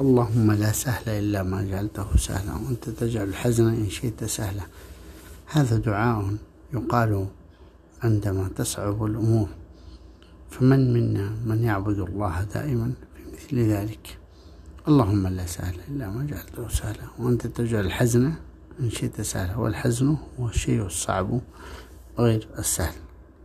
اللهم لا سهل إلا ما جعلته سهلا وأنت تجعل الحزن إن شئت سهلا. هذا دعاء يقال عندما تصعب الأمور. فمن منا من يعبد الله دائما في مثل ذلك؟ اللهم لا سهل إلا ما جعلته سهلا وأنت تجعل الحزن إن شئت سهلا والحزن هو الشيء الصعب غير السهل.